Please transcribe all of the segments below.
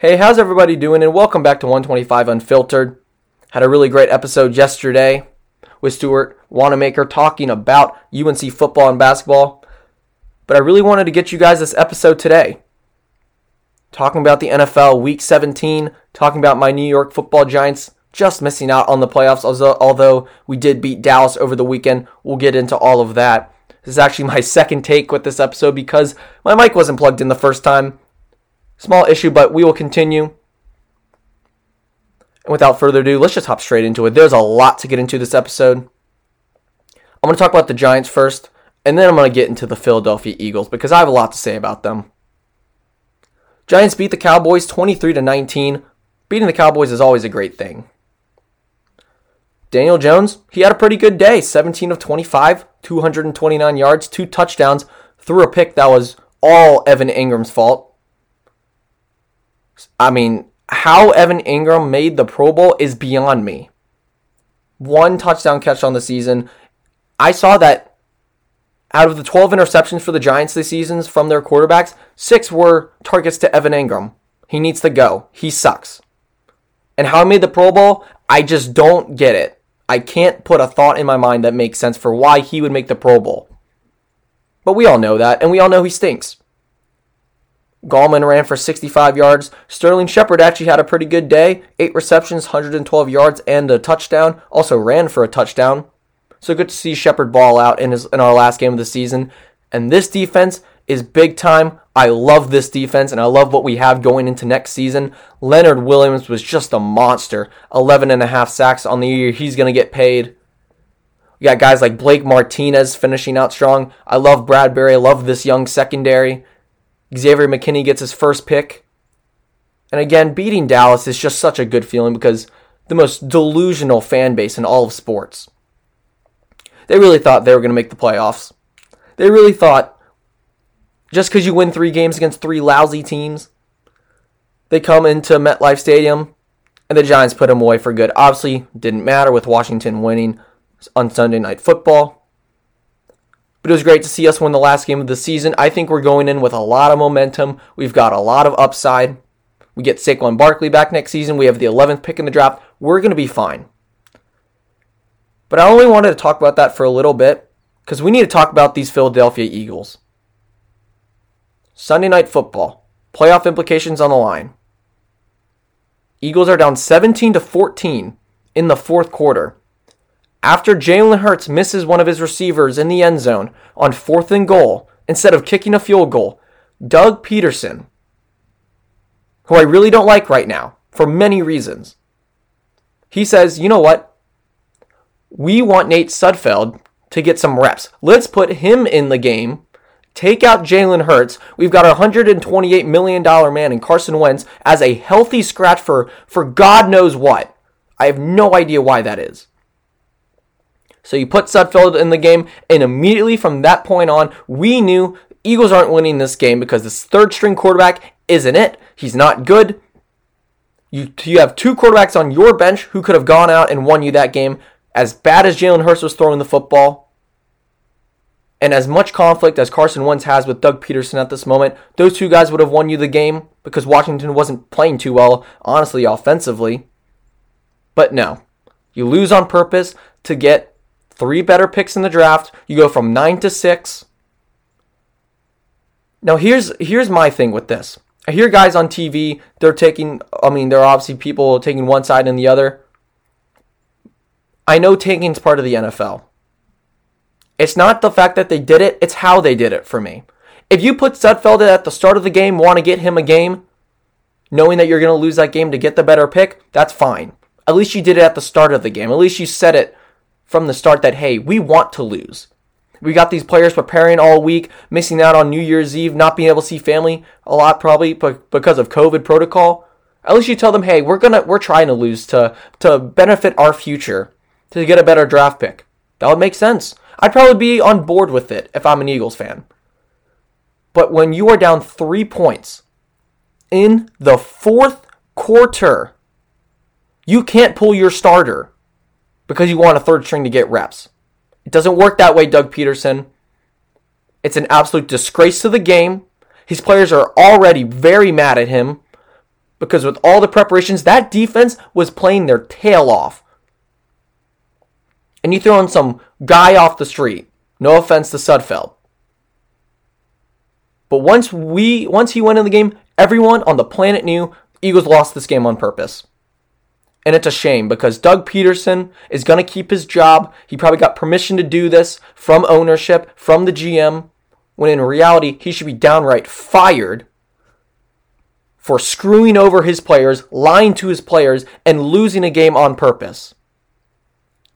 Hey, how's everybody doing? And welcome back to 125 Unfiltered. Had a really great episode yesterday with Stuart Wanamaker talking about UNC football and basketball. But I really wanted to get you guys this episode today. Talking about the NFL Week 17, talking about my New York football Giants just missing out on the playoffs, although we did beat Dallas over the weekend. We'll get into all of that. This is actually my second take with this episode because my mic wasn't plugged in the first time. Small issue, but we will continue. And without further ado, let's just hop straight into it. There's a lot to get into this episode. I'm going to talk about the Giants first, and then I'm going to get into the Philadelphia Eagles because I have a lot to say about them. Giants beat the Cowboys 23 to 19. Beating the Cowboys is always a great thing. Daniel Jones, he had a pretty good day. 17 of 25, 229 yards, two touchdowns, threw a pick that was all Evan Engram's fault. I mean, how Evan Engram made the Pro Bowl is beyond me. One touchdown catch on the season. I saw that out of the 12 interceptions for the Giants this season from their quarterbacks, six were targets to Evan Engram. He needs to go. He sucks. And how he made the Pro Bowl, I just don't get it. I can't put a thought in my mind that makes sense for why he would make the Pro Bowl. But we all know that, and we all know he stinks. Gallman ran for 65 yards. Sterling Shepard actually had a pretty good day. Eight receptions, 112 yards, and a touchdown. Also ran for a touchdown. So good to see Shepard ball out in his in our last game of the season. And this defense is big time. I love this defense and I love what we have going into next season. Leonard Williams was just a monster. 11 and a half sacks on the year. He's going to get paid. We got guys like Blake Martinez finishing out strong. I love Bradberry. I love this young secondary. Xavier McKinney gets his first pick. And again, beating Dallas is just such a good feeling because the most delusional fan base in all of sports. They really thought they were going to make the playoffs. They really thought just because you win three games against three lousy teams, they come into MetLife Stadium and the Giants put them away for good. Obviously, didn't matter with Washington winning on Sunday Night Football. But it was great to see us win the last game of the season. I think we're going in with a lot of momentum. We've got a lot of upside. We get Saquon Barkley back next season. We have the 11th pick in the draft. We're going to be fine. But I only wanted to talk about that for a little bit because we need to talk about these Philadelphia Eagles. Sunday night football, playoff implications on the line. Eagles are down 17 to 14 in the fourth quarter after Jalen Hurts misses one of his receivers in the end zone on fourth and goal instead of kicking a field goal, Doug Pederson, who I really don't like right now for many reasons, he says, you know what? We want Nate Sudfeld to get some reps. Let's put him in the game. Take out Jalen Hurts. We've got a $128 million man in Carson Wentz as a healthy scratch for, for God knows what. I have no idea why that is. So you put Sudfeld in the game, and immediately from that point on, we knew Eagles aren't winning this game because this third string quarterback isn't it. He's not good. You, you have two quarterbacks on your bench who could have gone out and won you that game. As bad as Jalen Hurts was throwing the football, and as much conflict as Carson Wentz has with Doug Pederson at this moment, those two guys would have won you the game because Washington wasn't playing too well, honestly, offensively. But no, you lose on purpose to get three better picks in the draft. You go from nine to six. Now here's here's my thing with this. I hear guys on TV, they're taking I mean, there are obviously people taking one side and the other. I know taking's part of the NFL. It's not the fact that they did it, it's how they did it for me. If you put Sudfeld at the start of the game, want to get him a game, knowing that you're going to lose that game to get the better pick, that's fine. At least you did it at the start of the game. At least you said it from the start that, hey, we want to lose. We got these players preparing all week, missing out on New Year's Eve, not being able to see family a lot probably because of COVID protocol. At least you tell them, hey, we're gonna we're trying to lose to to benefit our future, to get a better draft pick. That would make sense. I'd probably be on board with it if I'm an Eagles fan. But when you are down three points in the fourth quarter, you can't pull your starter because you want a third string to get reps. It doesn't work that way, Doug Pederson. It's an absolute disgrace to the game. His players are already very mad at him Because with all the preparations, that defense was playing their tail off. And you throw in some guy off the street. No offense to Sudfeld. But once we once he went in the game, everyone on the planet knew Eagles lost this game on purpose. And it's a shame because Doug Pederson is going to keep his job. He probably got permission to do this from ownership, from the GM, when in reality, he should be downright fired for screwing over his players, lying to his players, and losing a game on purpose.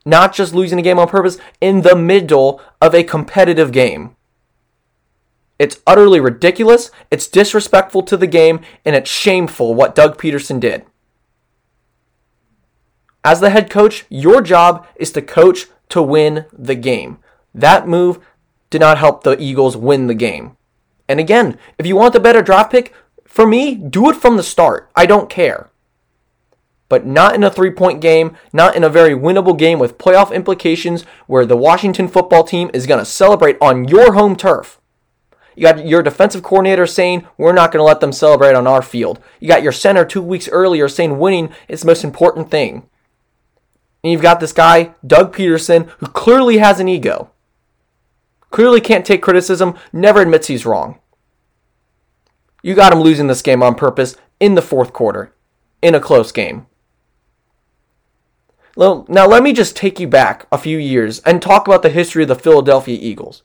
Not just losing a game on purpose, in the middle of a competitive game. It's utterly ridiculous, it's disrespectful to the game, and it's shameful what Doug Pederson did. As the head coach, your job is to coach to win the game. That move did not help the Eagles win the game. And again, if you want the better draft pick, for me, do it from the start. I don't care. But not in a three point game, not in a very winnable game with playoff implications where the Washington football team is going to celebrate on your home turf. You got your defensive coordinator saying, we're not going to let them celebrate on our field. You got your center two weeks earlier saying winning is the most important thing. And you've got this guy, Doug Pederson, who clearly has an ego. Clearly can't take criticism, never admits he's wrong. You got him losing this game on purpose in the fourth quarter, in a close game. Now, let me just take you back a few years and talk about the history of the Philadelphia Eagles.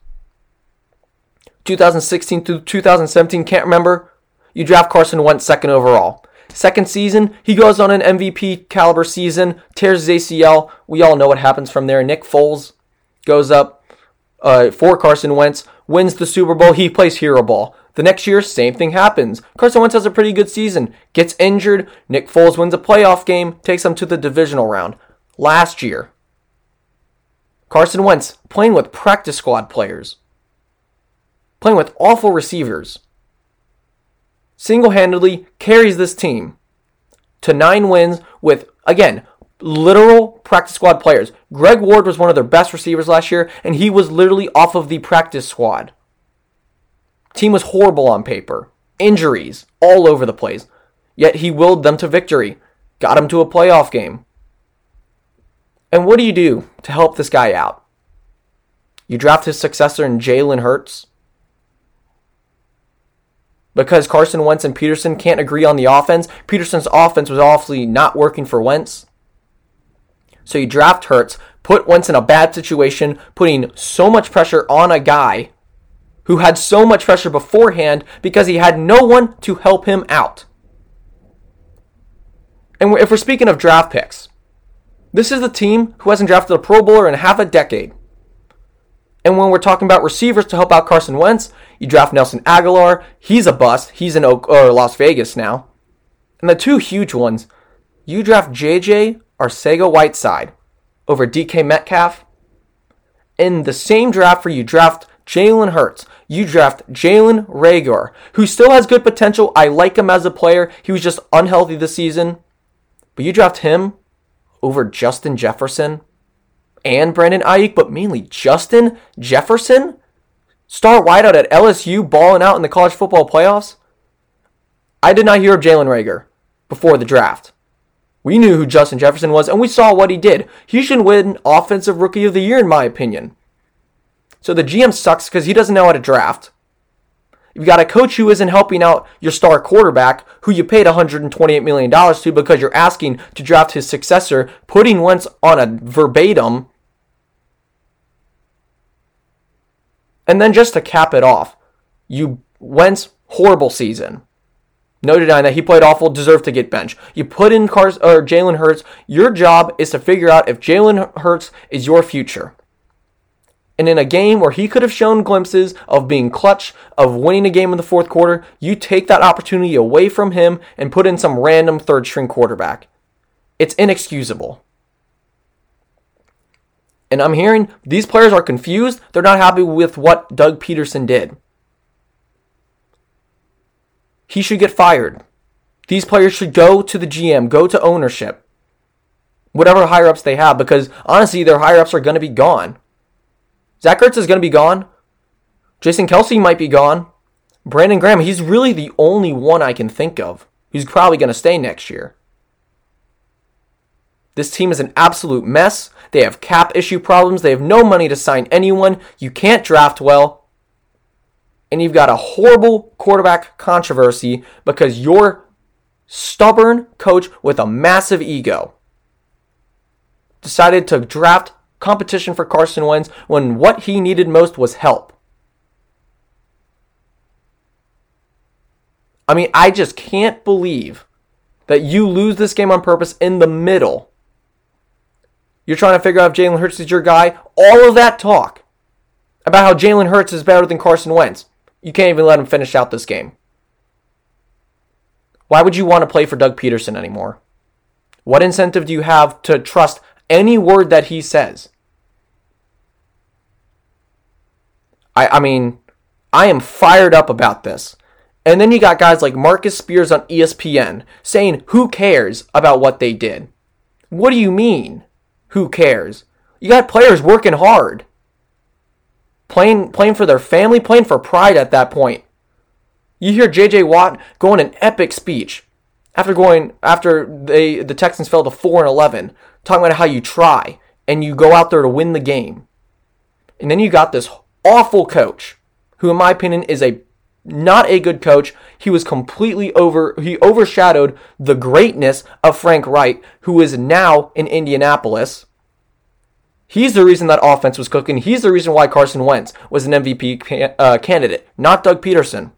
2016 to 2017, can't remember. You draft Carson Wentz second overall. Second season, he goes on an MVP caliber season, tears his ACL. We all know what happens from there. Nick Foles goes up uh, for Carson Wentz, wins the Super Bowl. He plays hero ball. The next year, same thing happens. Carson Wentz has a pretty good season, gets injured. Nick Foles wins a playoff game, takes them to the divisional round. Last year, Carson Wentz playing with practice squad players playing with awful receivers, single handedly carries this team to nine wins with, again, literal practice squad players. Greg Ward was one of their best receivers last year, and he was literally off of the practice squad. Team was horrible on paper. Injuries all over the place. Yet he willed them to victory, got him to a playoff game. And what do you do to help this guy out? You draft his successor in Jalen Hurts because Carson Wentz and Pederson can't agree on the offense. Pederson's offense was awfully not working for Wentz. So you draft Hurts, put Wentz in a bad situation, putting so much pressure on a guy who had so much pressure beforehand because he had no one to help him out. And if we're speaking of draft picks, this is the team who hasn't drafted a Pro Bowler in half a decade. And when we're talking about receivers to help out Carson Wentz, you draft Nelson Agholor. He's a bust. He's in Oak, or Las Vegas now. And the two huge ones, you draft JJ Arcega-Whiteside over DK Metcalf. In the same draft for you draft Jalen Hurts. You draft Jalen Reagor, who still has good potential. I like him as a player. He was just unhealthy this season. But you draft him over Justin Jefferson and Brandon Aiyuk, but mainly Justin Jefferson, star wideout at LSU, balling out in the college football playoffs. I did not hear of Jalen Reagor before the draft. We knew who Justin Jefferson was, and we saw what he did. He should win Offensive Rookie of the Year, in my opinion. So the GM sucks because he doesn't know how to draft. You've got a coach who isn't helping out your star quarterback, who you paid $128 million to because you're asking to draft his successor, putting Wentz on a verbatim. And then just to cap it off, you Wentz horrible season. No denying that he played awful, deserved to get benched. You put in Cars or Jalen Hurts. Your job is to figure out if Jalen Hurts is your future. And in a game where he could have shown glimpses of being clutch, of winning a game in the fourth quarter, you take that opportunity away from him and put in some random third string quarterback. It's inexcusable. And I'm hearing these players are confused. They're not happy with what Doug Peterson did. He should get fired. These players should go to the GM, go to ownership, whatever higher ups they have, because honestly, their higher ups are going to be gone. Zach Ertz is going to be gone. Jason Kelce might be gone. Brandon Graham, he's really the only one I can think of. He's probably going to stay next year. This team is an absolute mess. They have cap issue problems. They have no money to sign anyone. You can't draft well. And you've got a horrible quarterback controversy because you're stubborn coach with a massive ego decided to draft competition for Carson Wentz when what he needed most was help. I mean, I just can't believe that you lose this game on purpose in the middle you're trying to figure out if Jalen Hurts is your guy. All of that talk about how Jalen Hurts is better than Carson Wentz. You can't even let him finish out this game. Why would you want to play for Doug Pederson anymore? What incentive do you have to trust any word that he says? I, I mean, I am fired up about this. And then you got guys like Marcus Spears on ESPN saying, who cares about what they did? What do you mean? Who cares? You got players working hard. Playing playing for their family, playing for pride at that point. You hear JJ Watt going an epic speech after going after they the Texans fell to 4 and 11, talking about how you try and you go out there to win the game. And then you got this awful coach who in my opinion is a not a good coach. He was completely over, he overshadowed the greatness of Frank Reich, who is now in Indianapolis. He's the reason that offense was cooking. He's the reason why Carson Wentz was an MVP uh, candidate, not Doug Pederson.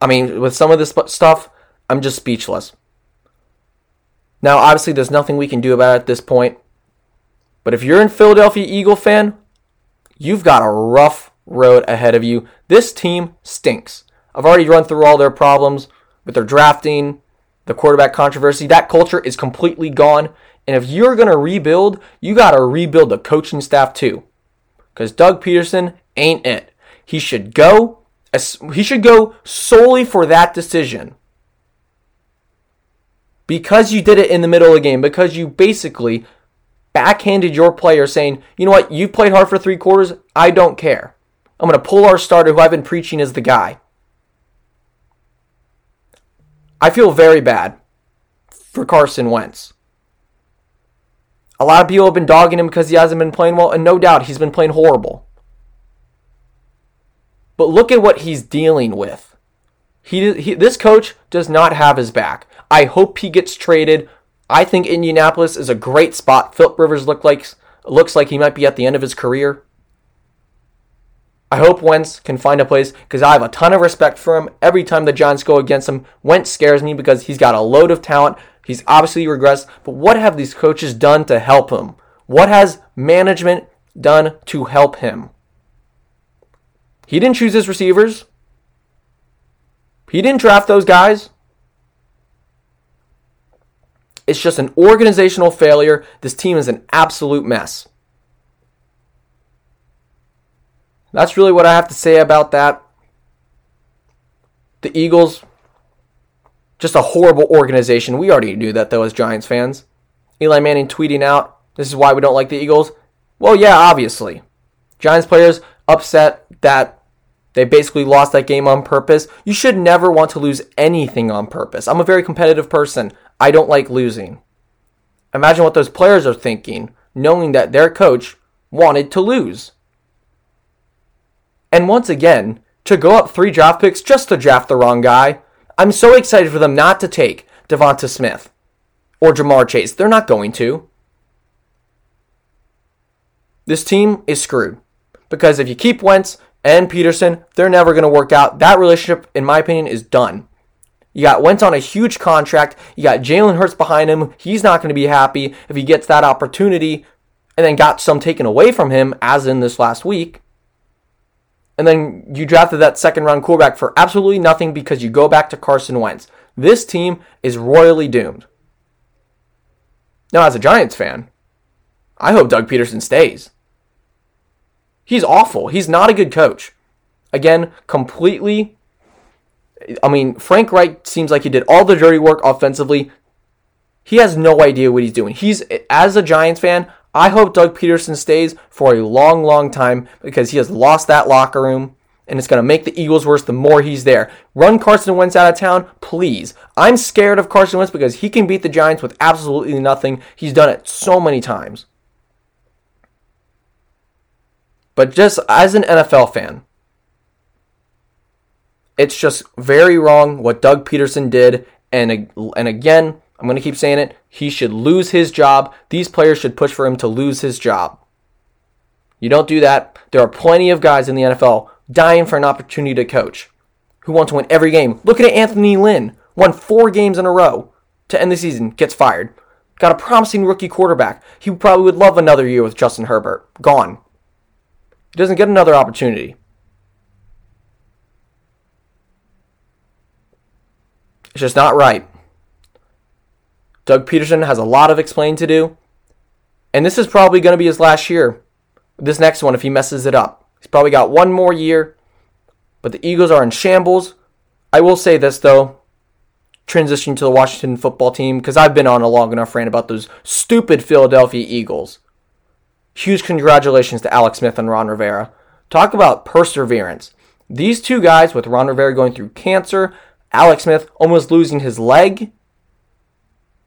I mean, with some of this stuff, I'm just speechless. Now, obviously, there's nothing we can do about it at this point. But if you're a Philadelphia Eagle fan, you've got a rough road ahead of you. This team stinks. I've already run through all their problems with their drafting, the quarterback controversy. That culture is completely gone. And if you're going to rebuild, you got to rebuild the coaching staff too. Because Doug Pederson ain't it. He should go. He should go solely for that decision. Because you did it in the middle of the game, because you basically backhanded your player saying, you know what, you played hard for three quarters, I don't care. I'm going to pull our starter who I've been preaching is the guy. I feel very bad for Carson Wentz. A lot of people have been dogging him because he hasn't been playing well, and no doubt he's been playing horrible. But look at what he's dealing with. He, he, this coach does not have his back. I hope he gets traded. I think Indianapolis is a great spot. Philip Rivers look like looks like he might be at the end of his career. I hope Wentz can find a place because I have a ton of respect for him. Every time the Giants go against him, Wentz scares me because he's got a load of talent. He's obviously regressed, but what have these coaches done to help him? What has management done to help him? He didn't choose his receivers. He didn't draft those guys. It's just an organizational failure. This team is an absolute mess. That's really what I have to say about that. The Eagles, just a horrible organization. We already knew that, though, as Giants fans. Eli Manning tweeting out, This is why we don't like the Eagles. Well, yeah, obviously. Giants players upset that they basically lost that game on purpose. You should never want to lose anything on purpose. I'm a very competitive person. I don't like losing. Imagine what those players are thinking, knowing that their coach wanted to lose. And once again, to go up three draft picks just to draft the wrong guy, I'm so excited for them not to take Devonta Smith or Ja'Marr Chase. They're not going to. This team is screwed. Because if you keep Wentz and Pederson, they're never going to work out. That relationship, in my opinion, is done. You got Wentz on a huge contract. You got Jalen Hurts behind him. He's not going to be happy if he gets that opportunity and then got some taken away from him, as in this last week. And then you drafted that second round quarterback for absolutely nothing because you go back to Carson Wentz. This team is royally doomed. Now, as a Giants fan, I hope Doug Pederson stays. He's awful. He's not a good coach. Again, completely I mean, Frank Reich seems like he did all the dirty work offensively. He has no idea what he's doing. He's as a Giants fan, I hope Doug Pederson stays for a long, long time because he has lost that locker room and it's going to make the Eagles worse the more he's there. Run Carson Wentz out of town, please. I'm scared of Carson Wentz because he can beat the Giants with absolutely nothing. He's done it so many times. But just as an NFL fan, it's just very wrong what Doug Pederson did. And, and again, I'm going to keep saying it. He should lose his job. These players should push for him to lose his job. You don't do that. There are plenty of guys in the NFL dying for an opportunity to coach who want to win every game. Look at Anthony Lynn, won four games in a row to end the season, gets fired. Got a promising rookie quarterback. He probably would love another year with Justin Herbert. Gone. He doesn't get another opportunity. It's just not right. Doug Pederson has a lot of explaining to do. And this is probably going to be his last year. This next one, if he messes it up. He's probably got one more year. But the Eagles are in shambles. I will say this, though. Transitioning to the Washington football team, because I've been on a long enough rant about those stupid Philadelphia Eagles. Huge congratulations to Alex Smith and Ron Rivera. Talk about perseverance. These two guys, with Ron Rivera going through cancer, Alex Smith almost losing his leg.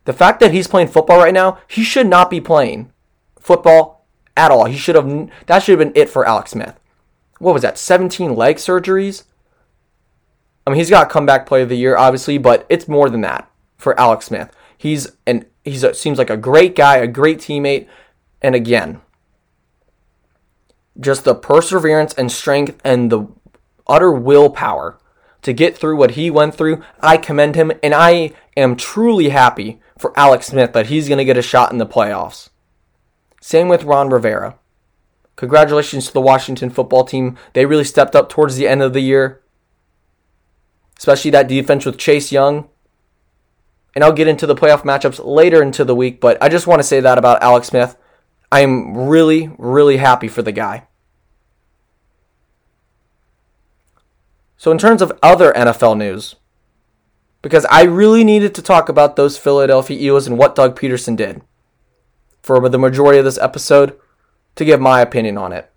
The fact that he's playing football right now, he should not be playing football at all. He should have that should have been it for Alex Smith. What was that? 17 leg surgeries? I mean, he's got comeback player of the year obviously, but it's more than that for Alex Smith. He's and he's a, seems like a great guy, a great teammate, and again, just the perseverance and strength and the utter willpower to get through what he went through. I commend him, and I am truly happy for Alex Smith that he's going to get a shot in the playoffs. Same with Ron Rivera. Congratulations to the Washington football team. They really stepped up towards the end of the year, especially that defense with Chase Young. And I'll get into the playoff matchups later into the week, but I just want to say that about Alex Smith. I am really, really happy for the guy. So, in terms of other NFL news, because I really needed to talk about those Philadelphia Eagles and what Doug Pederson did for the majority of this episode to give my opinion on it.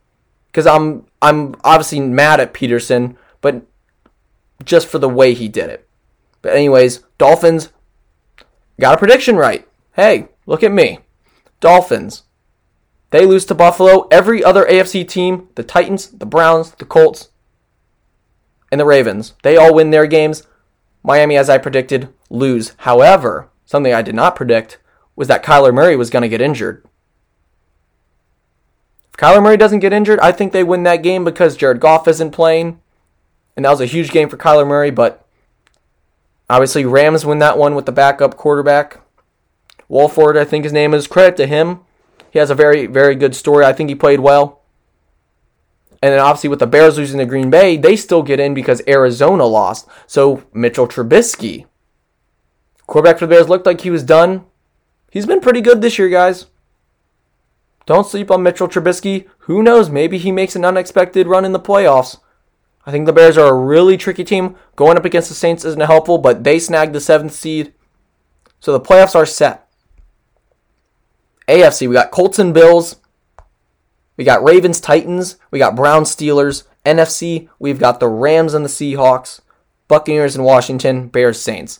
Because I'm I'm obviously mad at Pederson, but just for the way he did it. But anyways, Dolphins got a prediction right. Hey, look at me. Dolphins. They lose to Buffalo. Every other AFC team, the Titans, the Browns, the Colts, and the Ravens. They all win their games. Miami, as I predicted, lose. However, something I did not predict was that Kyler Murray was going to get injured. If Kyler Murray doesn't get injured, I think they win that game because Jared Goff isn't playing. And that was a huge game for Kyler Murray, but obviously Rams win that one with the backup quarterback. Wolford, I think his name is. Credit to him. He has a very, very good story. I think he played well. And then obviously with the Bears losing to Green Bay, they still get in because Arizona lost. So Mitchell Trubisky, quarterback for the Bears, looked like he was done. He's been pretty good this year, guys. Don't sleep on Mitchell Trubisky. Who knows? Maybe he makes an unexpected run in the playoffs. I think the Bears are a really tricky team. Going up against the Saints isn't helpful, but they snagged the seventh seed. So the playoffs are set. AFC, we got Colts and Bills. We got Ravens, Titans. We got Browns, Steelers. NFC, we've got the Rams and the Seahawks. Buccaneers and Washington. Bears, Saints.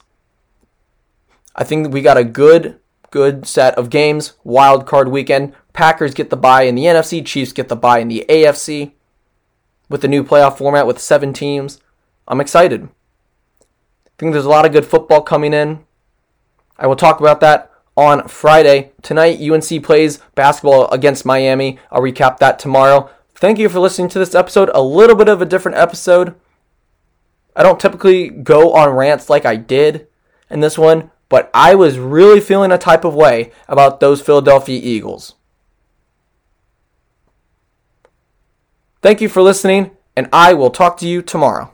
I think we got a good, good set of games. Wild card weekend. Packers get the bye in the NFC. Chiefs get the bye in the AFC. With the new playoff format with seven teams. I'm excited. I think there's a lot of good football coming in. I will talk about that on Friday. Tonight, UNC plays basketball against Miami. I'll recap that tomorrow. Thank you for listening to this episode. A little bit of a different episode. I don't typically go on rants like I did in this one, but I was really feeling a type of way about those Philadelphia Eagles. Thank you for listening, and I will talk to you tomorrow.